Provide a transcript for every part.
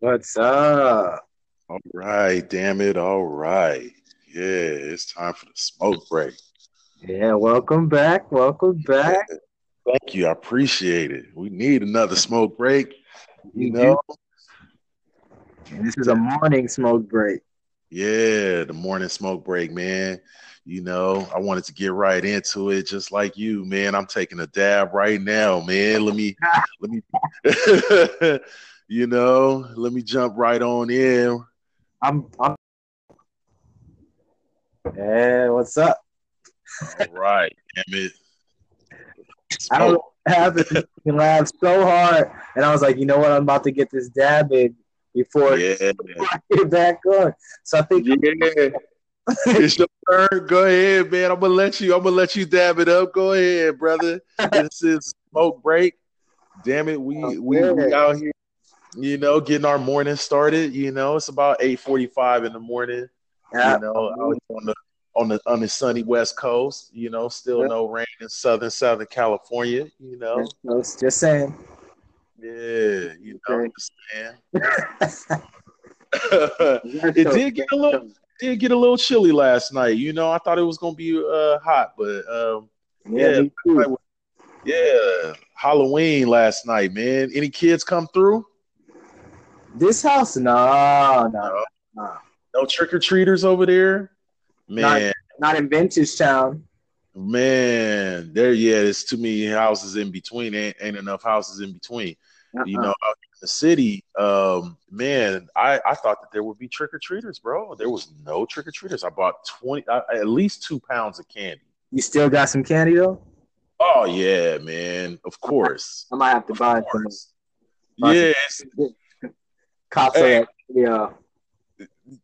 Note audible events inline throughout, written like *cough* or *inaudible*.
What's up? All right, damn it. All right. Yeah, it's time for the smoke break. Yeah, welcome back. Welcome back. Thank you. I appreciate it. We need another smoke break. You You know? This is a morning smoke break. Yeah, the morning smoke break, man. You know, I wanted to get right into it just like you, man. I'm taking a dab right now, man. Let me *laughs* let me *laughs* you know, let me jump right on in. I'm, I'm Hey, what's up? All right, damn it. I don't know what happened. *laughs* Laughed so hard. And I was like, you know what? I'm about to get this dab in before Yeah. *laughs* I get back on. So I think Yeah. It's your turn. Go ahead, man. I'm gonna let you. I'm gonna let you dab it up. Go ahead, brother. *laughs* This is smoke break. Damn it, we oh, we, we out here. You know, getting our morning started. You know, it's about eight forty-five in the morning. Yeah. You know, out on the on the on the sunny West Coast. You know, still Yeah. no rain in Southern Southern California. You know, just saying. yeah. You know, Okay. *laughs* *laughs* it did get a little did get a little chilly last night. You know, I thought it was gonna be uh hot, but um Yeah, Yeah. yeah, Halloween last night, man. Any kids come through? This house, no, no, no. No trick or treaters over there? Man, Not in Vintage Town. man, there yeah, there's too many houses in between. Ain't, ain't enough houses in between. You Uh-uh. know, out in the city, um, man, I, I thought that there would be trick or treaters, bro. There was no trick or treaters. I bought twenty, uh, at least two pounds of candy. You still got some candy though? Oh yeah, man. Of course. I might have to Of buy some. course. Buy some- Yes, Cops Hey. are yeah.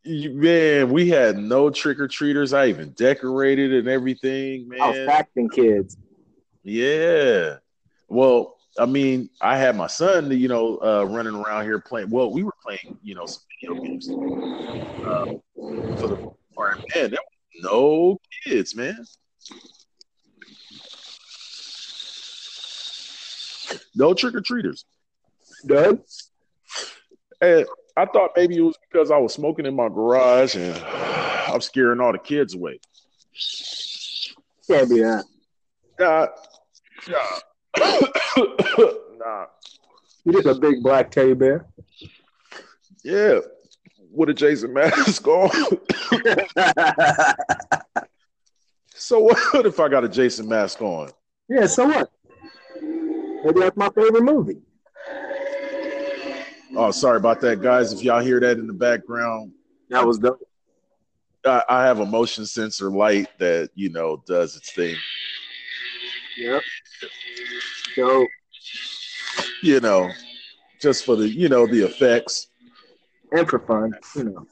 you- man. We had no trick or treaters. I even decorated and everything, I was acting kids. Yeah. Well, I mean, I had my son, you know, uh, running around here playing. Well, we were playing, you know, some video games uh, for the part. Man, there was no kids, man. No trick or treaters. Done? And I thought maybe it was because I was smoking in my garage and I'm scaring all the kids away. Can't be that. Nah, nah, nah. You just a big black teddy bear. Yeah, with a Jason mask on. *laughs* so what if I got a Jason mask on? yeah, so what? Maybe that's my favorite movie. Oh, sorry about that, guys. If y'all hear that in the background, That was dope. I, I have a motion sensor light that you know does its thing. Yep. Dope. You know, just for the you know the effects. And for fun, you know.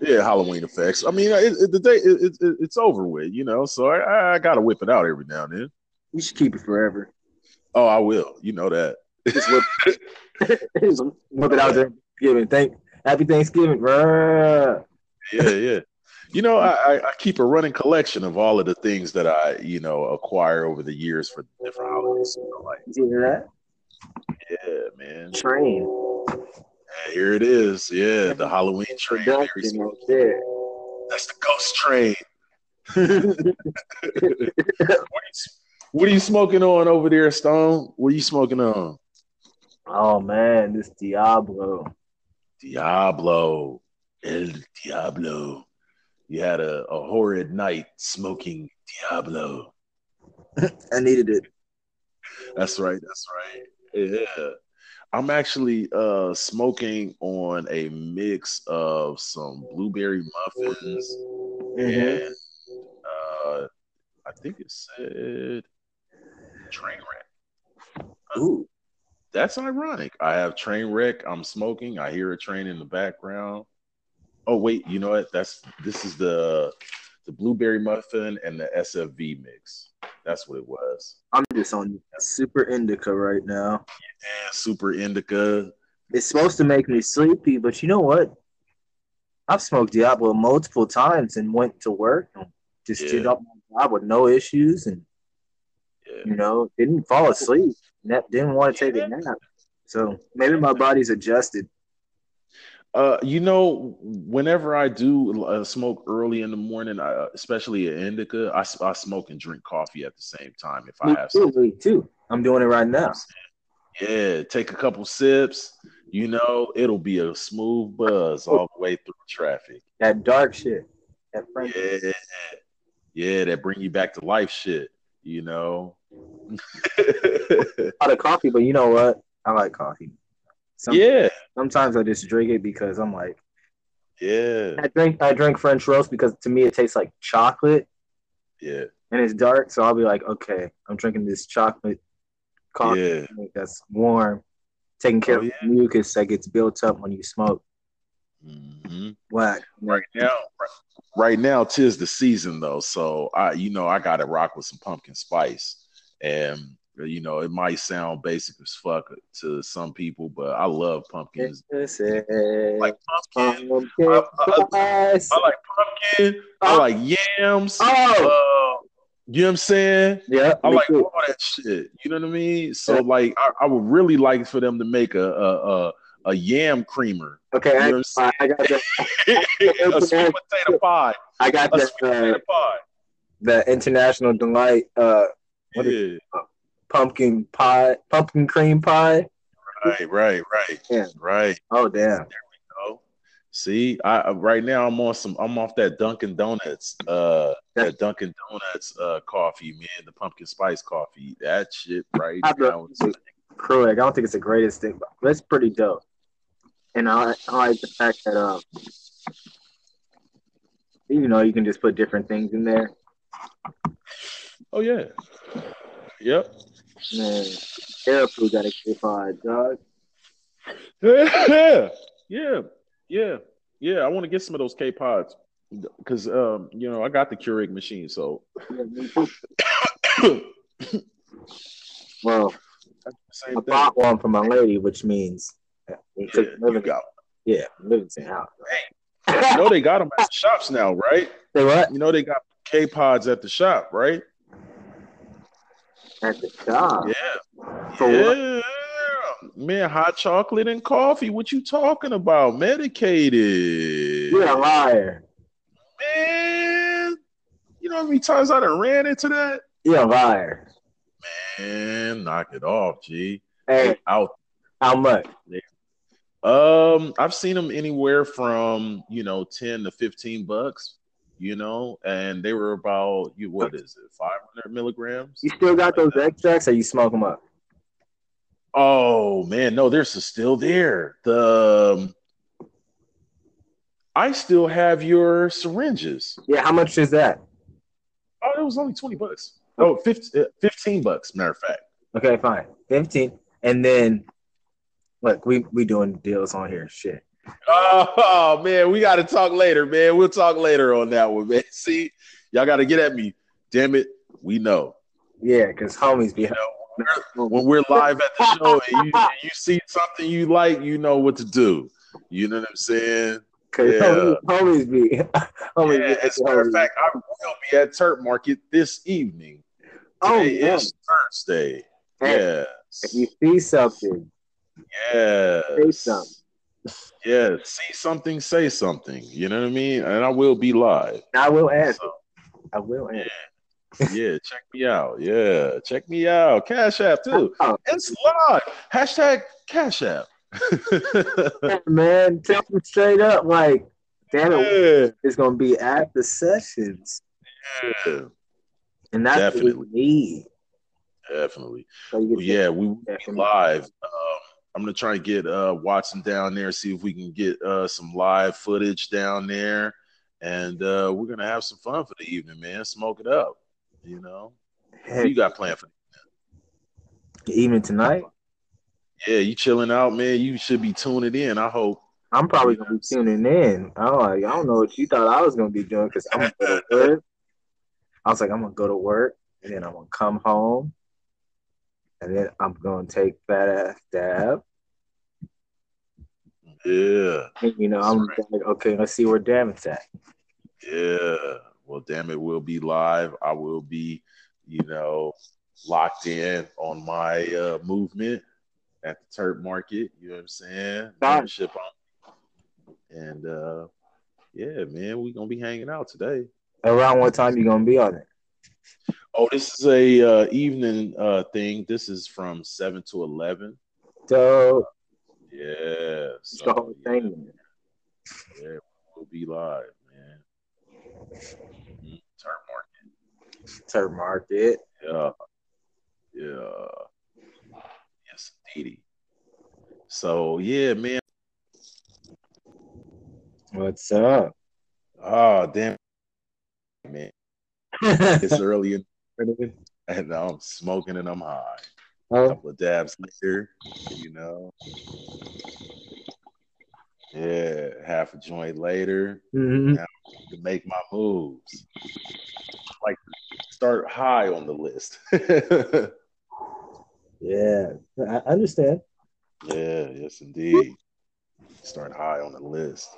Yeah, Halloween effects. I mean, it, it, the day it, it, it's over with, you know. So I, I gotta whip it out every now and then. You should keep it forever. Oh, I will. You know that. Just whip, just *laughs* *laughs* whip it out there. Thanksgiving. Thank Happy Thanksgiving. Bruh. Yeah, yeah. You know, I, I, keep a running collection of all of the things that I, you know, acquire over the years for different holidays. You know, like, hear yeah, man. Train. Yeah, here it is. Yeah, the Halloween train. Smooth. That's the ghost train. *laughs* what, are you, what are you smoking on over there, Stone? What are you smoking on? Oh man, this Diablo. Diablo. El Diablo. You had a, a horrid night smoking Diablo. I needed it. That's right. That's right. Yeah. I'm actually uh smoking on a mix of some blueberry muffins Mhm. and uh I think it said train wreck. Ooh. That's ironic. I have train wreck. I'm smoking. I hear a train in the background. Oh wait, you know what? That's this is the the blueberry muffin and the SFV mix. That's what it was. I'm just on super indica right now. Yeah, super indica. It's supposed to make me sleepy, but you know what? I've smoked Diablo multiple times and went to work and just Yeah. did up my job with no issues and Yeah. you know didn't fall asleep. Didn't want to take a nap. So maybe my body's adjusted. Uh, you know, whenever I do uh, smoke early in the morning, uh, especially an indica, I, I smoke and drink coffee at the same time if I Me have too, something. me too. I'm doing it right now. Yeah, take a couple sips. You know, it'll be a smooth buzz all the way through traffic. That dark shit. That French. Yeah, yeah, that bring you back to life shit. You know. *laughs* lot of coffee, but you know what? I like coffee. Some, yeah, Sometimes I just drink it because I'm like, yeah, I drink I drink French roast because to me it tastes like chocolate yeah, and it's dark. So I'll be like, okay, I'm drinking this chocolate coffee yeah. that's warm, taking care Oh, of yeah. the mucus that gets built up when you smoke. hmm Whack. Right now, right now, tis the season though. So I, you know, I got to rock with some pumpkin spice, and you know, it might sound basic as fuck to some people, but I love pumpkins. Like pumpkin, pumpkin I- I-. I like pumpkin. I like yams. Oh, Uh, you know what I'm saying? yeah. I like too. all that shit. You know what I mean? So Yeah. like, I, I would really like for them to make a a, a, a yam creamer, Okay, I, You know what I got the *laughs* a sweet potato pie, I got a the sweet potato uh, pie. the international delight uh What Yeah, pumpkin pie, pumpkin cream pie. right, right, right, Yeah. right. Oh damn. Oh, see, I right now I'm on some. I'm off that Dunkin' Donuts. Uh, that Dunkin' Donuts uh coffee, man. The pumpkin spice coffee. That shit right I now. is- Kruger. I don't think it's the greatest thing, but it's pretty dope. And I, I like the fact that um, you know, you can just put different things in there. Oh yeah. Yep. Man, food got a good dog. yeah, yeah, yeah, yeah. I want to get some of those K pods because um, you know I got the Keurig machine, so Yeah. *coughs* Well, I bought one for my lady, which means Yeah, because living, got. yeah, living in house. You know they got them at the shops now, right? Say what? You know they got K pods at the shop, right? At the shop. Yeah, For yeah. Man, hot chocolate and coffee. What you talking about? Medicated. You're a liar. Man, you know how many times I done ran into that? You're a liar. Man, knock it off, G. Hey, Out. how much? Um, I've seen them anywhere from you know ten to fifteen bucks. You know, and they were about you. What is it? Five hundred milligrams. You still got those extracts, or you smoke them up? Oh man, no, there's still there. The um, I still have your syringes. Yeah, how much is that? Oh, it was only 20 bucks. Oh, 15, uh, 15 bucks, matter of fact. Okay, fine. 15. And then look, we we doing deals on here. Shit. Oh, man, we got to talk later, man. We'll talk later on that one, man. *laughs* See, y'all got to get at me. Damn it, we know. Yeah, because homies be You know, when we're live at the show and you, and you see something you like, you know what to do. You know what I'm saying? cause Yeah. homies, be *laughs* homies Yeah, be as a matter of fact, I will be at Turp Market this evening. Oh, Today yeah. is Thursday. Hey, Yes. if you see something, Yes. Say something. Yeah, see something, say something. You know what I mean? And I will be live. I will answer. So, I will answer. yeah, check me out. Yeah, check me out. Cash App too. Oh, It's live. Hashtag Cash App. man, tell them straight up, like, damn it, yeah, it's gonna be at the sessions, yeah, and that's Definitely. what we need. definitely. So Well, yeah, we will be live. Um, I'm gonna try and get uh, Watson down there, see if we can get uh, some live footage down there, and uh, we're gonna have some fun for the evening, man. Smoke it up, you know. What Heck, you got planned for? The evening? Even tonight. Yeah, you chilling out, man. You should be tuning in. I hope. I'm probably gonna be tuning in. I don't know what you thought I was gonna be doing because I'm gonna go to work. I was like, I'm gonna go to work and then I'm gonna come home and then I'm gonna take fat ass dab. Yeah, And, you know, I'm That's like, okay, let's see where damn it's at. yeah. Well, damn it, we'll be live. I will be, you know, locked in on my uh, movement at the Turp Market. You know what I'm saying? Membership on And uh yeah, man, we gonna be hanging out today. Around what time you gonna be on it? Oh, this is a uh, evening uh thing. This is from seven to eleven. So Yeah, so, the whole yeah, thing. yeah, we'll be live, man. Mhm. Turn market. Turf market. Yeah. Yeah. Yes, indeedy. So yeah, man. What's up? Oh damn man. *laughs* It's early in the morning and I'm smoking and I'm high. A couple of dabs later, you know. Yeah, half a joint later mhm. to make my moves. Like start high on the list. *laughs* yeah, I understand. Yeah, yes, indeed. Start high on the list.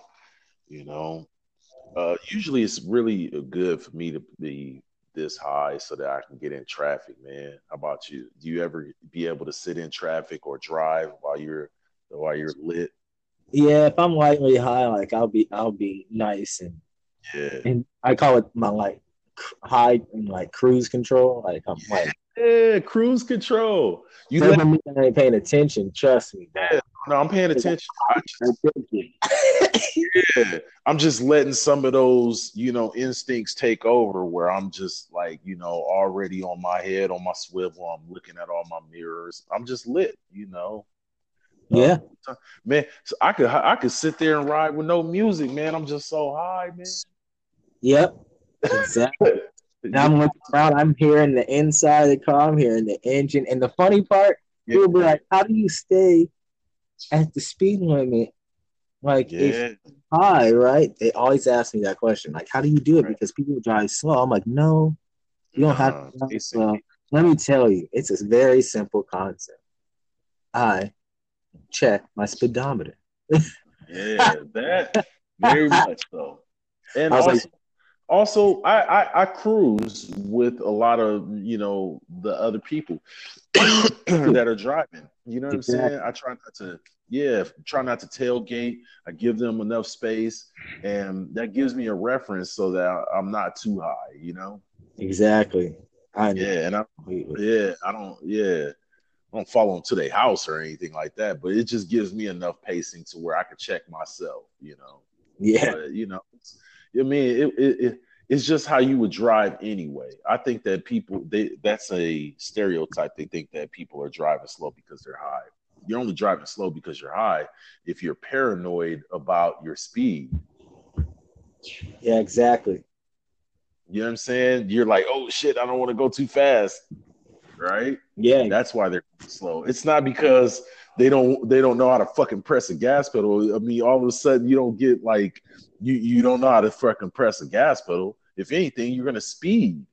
You know, uh, usually it's really good for me to be this high so that I can get in traffic, man. How about you? Do you ever be able to sit in traffic or drive while you're while you're lit? Yeah, if I'm lightly high, like I'll be, I'll be nice and Yeah, and I call it my like high and like cruise control. Like I'm like, yeah. Cruise control. You let, doesn't I ain't paying attention. Trust me. yeah, no, I'm paying attention. I just, *laughs* yeah, I'm just letting some of those, you know, instincts take over where I'm just like, you know, already on my head, on my swivel. I'm looking at all my mirrors. I'm just lit, you know. Uh, yeah, Man, so I could I could sit there and ride with no music, man. I'm just so high, man. yep, exactly. *laughs* And I'm looking around. I'm hearing the inside of the car. I'm hearing the engine. And the funny part, people be like, "How do you stay at the speed limit?" Like yeah, high, right? They always ask me that question. Like, how do you do it? Right. Because people drive slow. I'm like, no, you don't have to drive slow. Let me tell you, it's a very simple concept. I check my speedometer. *laughs* Yeah, that very much so. And I was also, like- also I, I I cruise with a lot of you know the other people *coughs* that are driving. You know what I'm saying? I try not to yeah, try not to tailgate. I give them enough space, and that gives me a reference so that I'm not too high. You know? Exactly. I know Yeah, and I yeah I don't yeah. I don't follow them to their house or anything like that, but it just gives me enough pacing to where I could check myself, you know. Yeah. But, you know, I mean, it, it, it it's just how you would drive anyway. I think that people they that's a stereotype. They think that people are driving slow because they're high. You're only driving slow because you're high. If you're paranoid about your speed, Yeah, exactly. you know what I'm saying? You're like, oh shit, I don't want to go too fast, right? Yeah. That's why they're slow. It's not because they don't they don't know how to fucking press a gas pedal. I mean, all of a sudden you don't get like you you don't know how to fucking press a gas pedal. If anything, you're gonna speed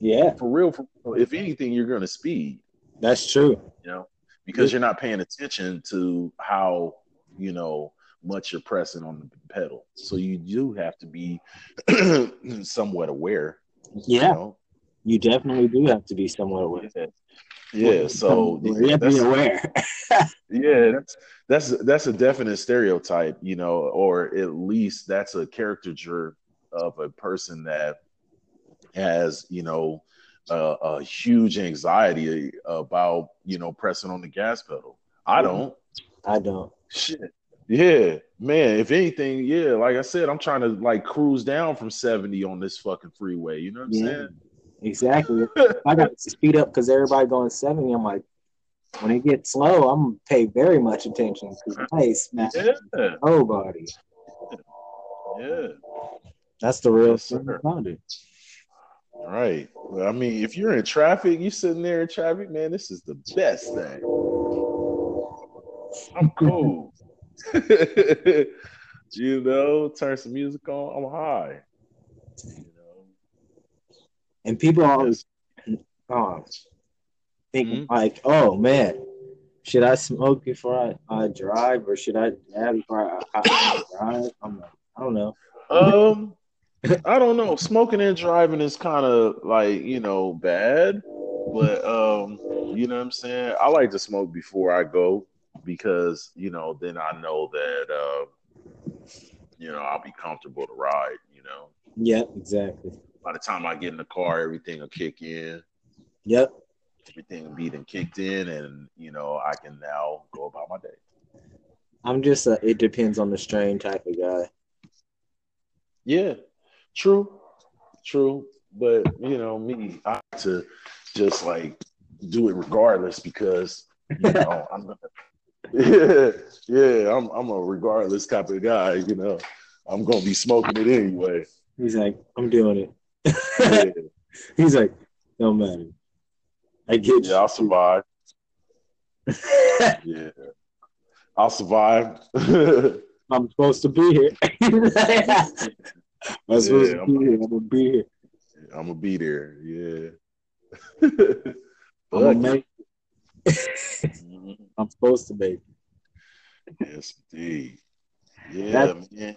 Yeah. for real. For, real. if anything, you're gonna speed. That's true. You know, because you're not paying attention to how you know much you're pressing on the pedal. So you do have to be *clears throat* somewhat aware. You Yeah. know? You definitely do have to be somewhat aware. Yeah. Yeah. So *laughs* to be aware. *laughs* Yeah, that's that's that's a definite stereotype, you know, or at least that's a caricature of a person that has, you know, a, a huge anxiety about, you know, pressing on the gas pedal. I don't. I don't. Shit. Yeah, man. If anything, yeah, like I said, I'm trying to like cruise down from 70 on this fucking freeway. You know what I'm Yeah. saying? Exactly. I got to speed up because everybody going 70. I'm like, when it gets slow, I'm gonna pay very much attention because I smash Yeah, nobody. yeah. That's the real Yes, thing. Right. Well, I mean, if you're in traffic, you sitting there in traffic, man, this is the best thing. I'm cool. *laughs* *laughs* you know, turn some music on. I'm high. You know. And people always Yes. thinking Mhm. like, oh man, should I smoke before I, I drive or should I dab before I, I, I drive? I'm like, I don't know. Um, I don't know. Smoking and driving is kind of like you know bad, but um, you know what I'm saying. I like to smoke before I go because you know then I know that uh, you know, I'll be comfortable to ride, you know. Yep, exactly. By the time I get in the car, everything will kick in. Yep. Everything will be then kicked in and you know, I can now go about my day. I'm just a it depends on the strain type of guy. Yeah, true, true. But you know, me, I have to just like do it regardless because you know *laughs* I'm gonna. Yeah, *laughs* yeah, I'm I'm a regardless type of guy. You know, I'm gonna be smoking it anyway. He's like, I'm doing Yeah. *laughs* He's like, no matter. I get yeah I'll survive. *laughs* Yeah, I'll survive. *laughs* I'm supposed to be here. I'm supposed Yeah, to be here. I'm gonna be here. I'm gonna be there. Yeah. I'm gonna make. it. I'm supposed to make. Yes, indeed. Yeah, That's- man.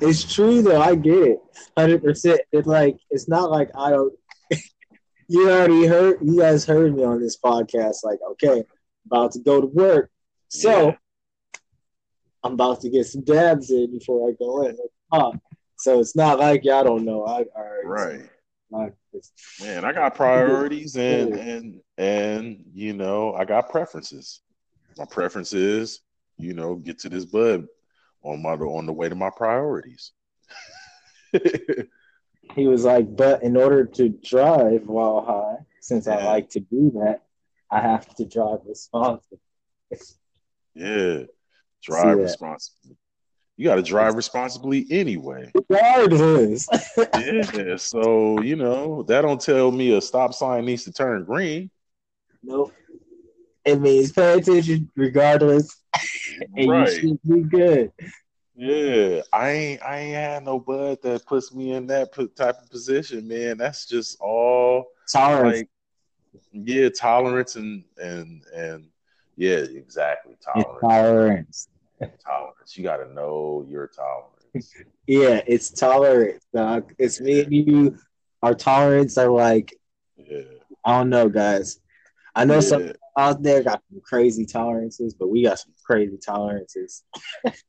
It's true though. I get it, hundred percent. It's like it's not like I don't. *laughs* you already heard. You guys heard me on this podcast. Like, okay, about to go to work, so Yeah. I'm about to get some dabs in before I go in. Huh. So it's not like y'all don't know. I already Right. Like, it's- Man, I got priorities and and and you know, I got preferences. My preference is, you know, get to this bud on my on the way to my priorities. *laughs* He was like, but in order to drive while high, since I like to do that, I have to drive responsibly. *laughs* yeah. Drive responsibly. You got to drive responsibly anyway. Regardless. *laughs* Yeah. So, you know, that don't tell me a stop sign needs to turn green. nope. It means pay attention regardless, *laughs* and Right. you should be good. Yeah, I ain't I ain't had no bud that puts me in that type of position, man. That's just all Tolerance. like yeah, tolerance and and and yeah, exactly. It's Tolerance. tolerance. Tolerance. You gotta know your tolerance. *laughs* Yeah, it's tolerance, dog. It's me and you. Our tolerance are like, Yeah. I don't know, guys. I know some Yeah. Out there got some crazy tolerances, but we got some crazy tolerances.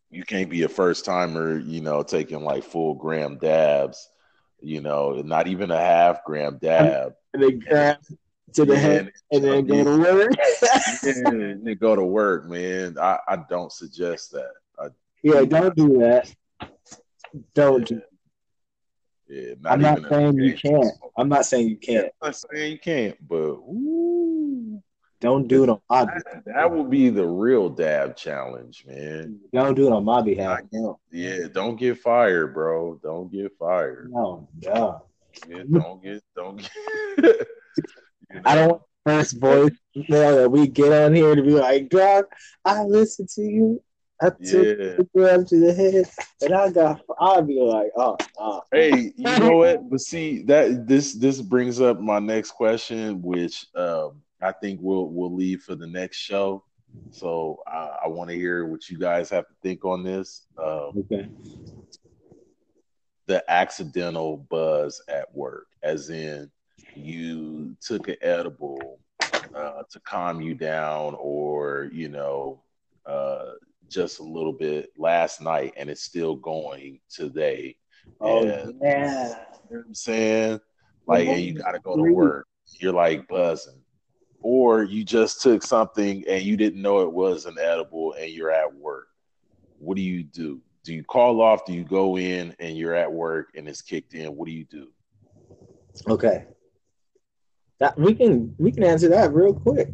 You can't be a first timer, you know, taking like full gram dabs, you know, not even a half gram dab. And then grab to the head and then go to work. yeah, and then go to work, man. I, I don't suggest that. I, yeah, don't do that. Don't do yeah, not I'm not saying you can't. I'm not saying you can't. I'm not saying you can't, but ooh, Don't do it on my that, that would be the real dab challenge, man. don't do it on my behalf. No, Yeah, don't get fired, bro. Don't get fired. no, no. Yeah, don't get, don't get. you *laughs* I don't want the first voice that we get on here to be like, dog, I listened to you. I took Yeah. the grab to the head, and I got. I'll be like, oh, oh. Hey, you know what? But see that this this brings up my next question, which um, I think we'll we'll leave for the next show. So I, I want to hear what you guys have to think on this. Um, Okay. the accidental buzz at work, as in you took an edible uh, to calm you down, or you know, uh, just a little bit last night, and it's still going today. Oh And- yeah. You know what I'm saying? Like, and you got to go to work. You're like buzzing. Or you just took something and you didn't know it was an edible and you're at work. What do you do? Do you call off? Do you go in and you're at work and it's kicked in? What do you do? Okay. That we can we can answer that real quick.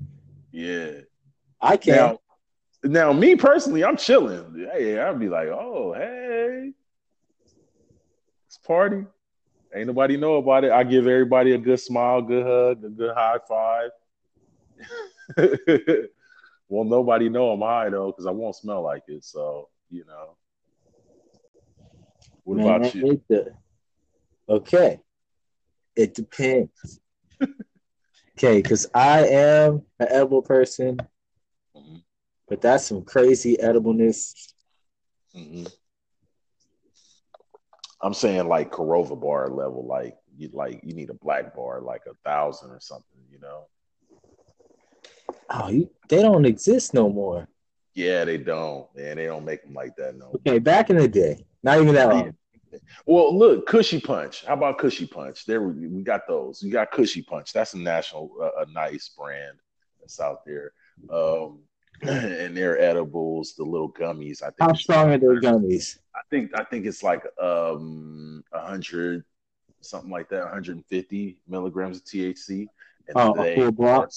Yeah. I can. Now, now, me personally, I'm chilling. Hey, I'd be like, oh, hey, it's party. Ain't nobody know about it. I give everybody a good smile, good hug, a good high five. *laughs* well, nobody know I'm high though, because I won't smell like it. So, you know. What Man, about you? the- okay. It depends. okay, because I am an edible person, Mhm, but that's some crazy edibleness. mhm. I'm saying like Korova bar level, like you like you need a black bar, like a thousand or something, you know. Oh, you, they don't exist no more. Yeah, they don't, man. They don't make them like that no. Okay, back in the day, not even that long. Well, look, Kushy Punch. How about Kushy Punch? There we, we got those. You got Kushy Punch. That's a national, uh, a nice brand that's out there. Um, *clears throat* and they're edibles, the little gummies. I think. How strong are those gummies? I think I think it's like um hundred something like that, 150 milligrams of THC. And Oh, they full block? are.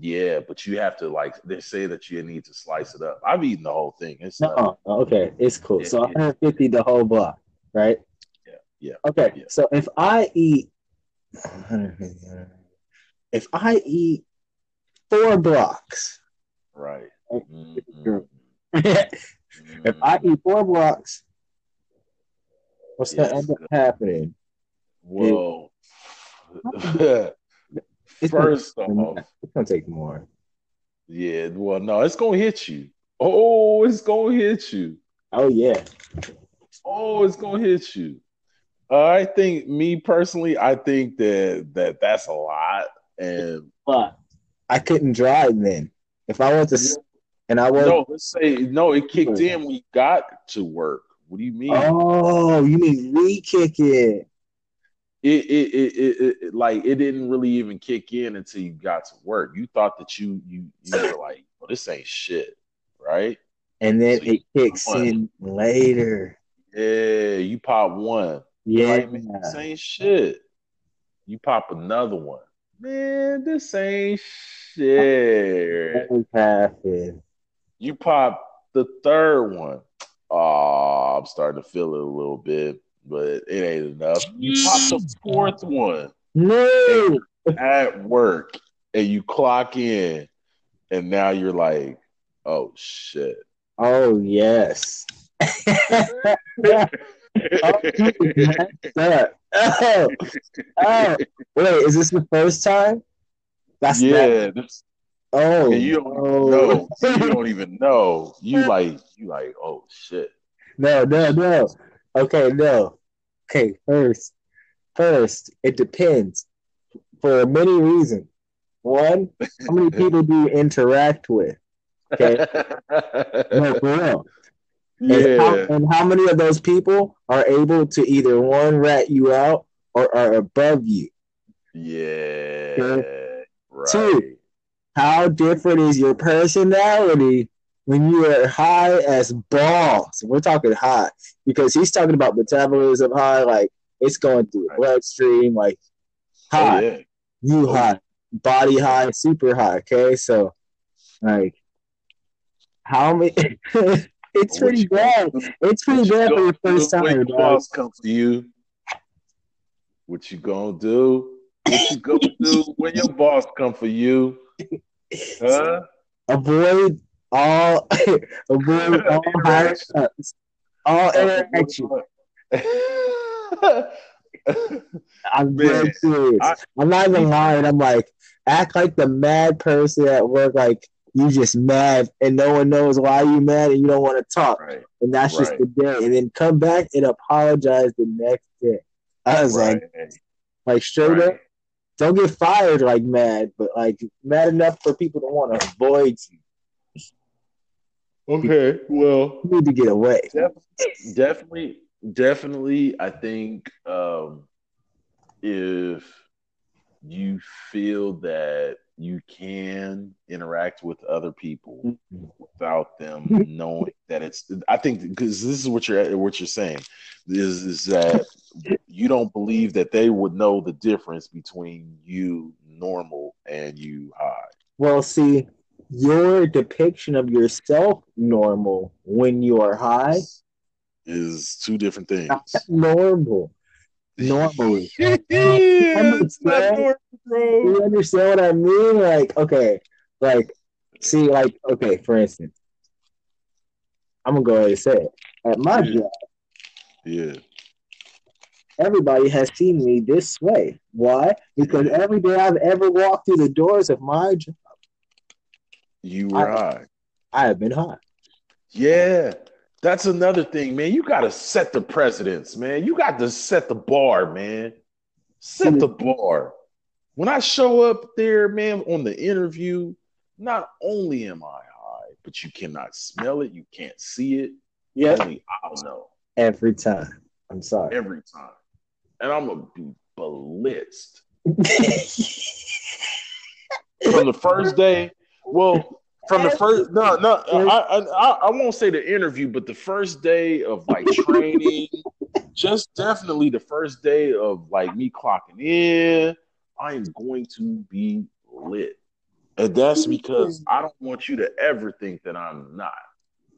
Yeah, but you have to like they say that you need to slice it up. I've eaten the whole thing. It's No, okay, it's cool. So Yeah, yeah. 150 the whole block, right? Yeah, yeah, Okay, yeah. so if I eat, if I eat four blocks, right. Mhm. *laughs* if I eat four blocks, what's Yes. gonna end up happening? well, *laughs* *laughs* It's first gonna, off, it's gonna take more. yeah, well, no, it's gonna hit you. Oh, it's gonna hit you. Oh yeah, Oh, it's gonna hit you. Uh, I think me personally, I think that that that's a lot, and but I couldn't drive then. If I went to and I was no, let's say no, it kicked in when you got to work. What do you mean? oh, you mean re-kick it? It, it, it, it, it, like it didn't really even kick in until you got to work. You thought that you you you were *clears throat* like, well, this ain't shit, right? and then So it kicks won. in later. Yeah, you pop one. Yeah, Like, man, this ain't shit. You pop another one. Man, this ain't shit. happened. You pop the third one. Oh, I'm starting to feel it a little bit, but it ain't enough. You pop the mm-hmm. fourth one No, at work and you clock in, and now you're like, oh shit. oh yes. oh, you messed up. oh, oh, wait, is this the first time? That's not- yeah, this, oh, and you don't no. know. You don't even know. You like, you like, oh shit. No, no, no. Okay, no. Okay, first, first, it depends for many reasons. One, how many *laughs* people do you interact with? Okay, *laughs* no, for real. And, how, yeah, and how many of those people are able to either one rat you out or are above you? yeah, right. Two. How different is your personality when you are high as balls? We're talking high because he's talking about metabolism high, like it's going through the Right. bloodstream, like oh, high, Oh, yeah. you Oh, high, body high, super high. Okay, so like how many? *laughs* it's pretty bad. It's pretty bad for your first time, your boss come for you? What you gonna do? What you gonna do when your boss come for you? *laughs* Huh? Avoid all, *laughs* *laughs* all high Interaction. ups, all interaction. *laughs* I'm very serious. I- I'm not even lying. I'm like, act like the mad person at work, like you just mad and no one knows why you mad and you don't want to talk. right, And that's just the day. And then come back and apologize the next day. I was right, like, like straight up, don't get fired like mad, but like mad enough for people to want to avoid you. Okay, well, You need to get away. definitely, definitely. I think um, if you feel that you can interact with other people without them knowing that it's, I think because this is what you're what you're saying is is that you don't believe that they would know the difference between you normal and you high. Well, see, your depiction of yourself normal when you are high, Is two different things. normal. Normally. *laughs* It's not normal, bro. You understand what I mean? Like, okay, like, see, like, okay, for instance, I'm gonna go ahead and say it. At my Yeah. job, Yeah. everybody has seen me this way. Why? Because Yeah. every day I've ever walked through the doors of my job, You were I- high. I have been high. Yeah. That's another thing, man. You got to set the precedence, man. You got to set the bar, man. Set the bar. When I show up there, man, on the interview, not only am I high, but you cannot smell it. You can't see it. Yeah, Only I'll know every time. I'm sorry. every time, and I'm gonna be blitzed *laughs* from the first day. Well, from the first no no I, I I won't say the interview, but the first day of like training, just definitely the first day of like me clocking in, I am going to be lit, and that's because I don't want you to ever think that I'm not.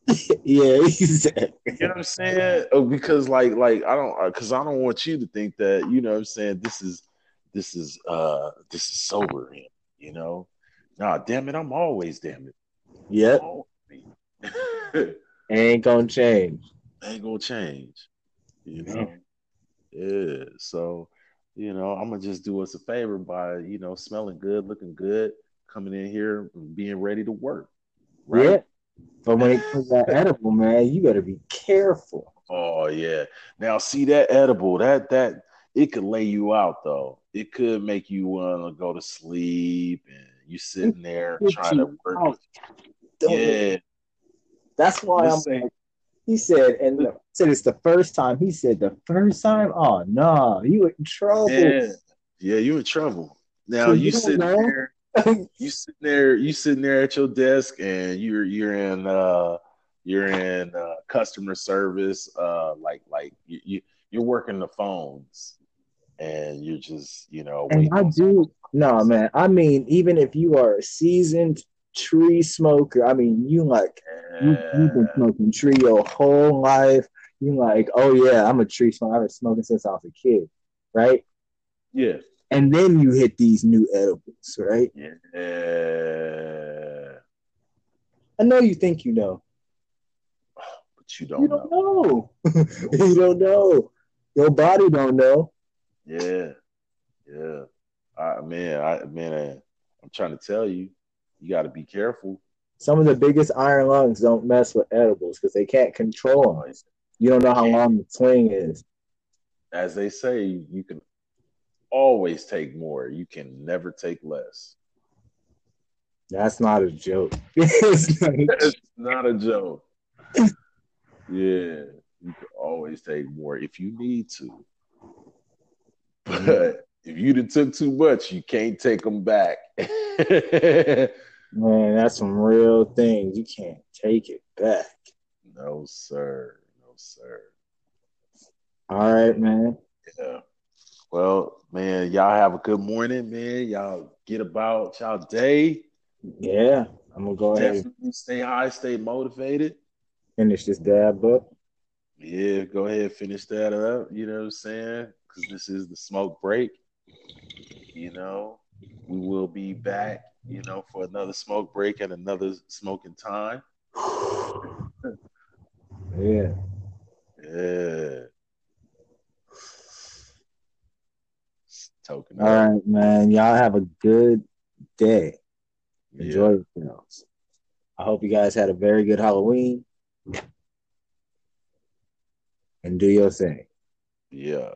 *laughs* yeah, exactly. You know what I'm saying? Oh, because like like I don't because I don't want you to think that you know what I'm saying this is this is uh this is sobering. you know. Nah, damn it, I'm always damn it. Yep, *laughs* ain't gonna change. Ain't gonna change. You know? Yeah. So, you know, I'm gonna just do us a favor by, you know, smelling good, looking good, coming in here being ready to work. Right? Yeah, but when it comes to that edible, man, you better be careful. Oh yeah. Now see that edible, that that it could lay you out though. It could make you want to go to sleep and you sitting there trying to work. Yeah. That's why I'm Listen. like, he said, and look, said it's the first time. He said the first time. Oh no, you in trouble. Yeah. Yeah, you in trouble. Now So you you sitting know? there you sitting there you sitting there at your desk and you're you're in uh you're in uh customer service uh like like you, you you're working the phones and you're just you know and I do no man. I mean, even if you are a seasoned tree smoker, I mean, you like you, you've been smoking tree your whole life. You like, oh yeah, I'm a tree smoker. I've been smoking since I was a kid, right? yeah And then you hit these new edibles, right? yeah I know you think you know. but you don't You don't know. *laughs* you don't know. Your body don't know. yeah yeah I man I man I'm trying to tell you you got to be careful Some of the biggest iron lungs don't mess with edibles because they can't control them. You don't know how long the swing is. as they say, you can always take more. You can never take less. That's not a joke. It's not a joke. It's not a joke. yeah, you can always take more if you need to. Mm-hmm. But if you done took too much, you can't take them back. *laughs* Man, that's some real things. You can't take it back. no, sir. No, sir. All right, man. Yeah. Well, man, y'all have a good morning, man. Y'all get about y'all day. Yeah, I'm gonna go ahead and stay high, stay motivated. finish this dab book. Yeah, go ahead, finish that up. You know what I'm saying? Because this is the smoke break. You know, we will be back, you know, for another smoke break and another smoking time. Yeah. Yeah. Token. All right, man. Y'all have a good day. Yeah. Enjoy yourselves. I hope you guys had a very good Halloween. And do your thing. Yeah.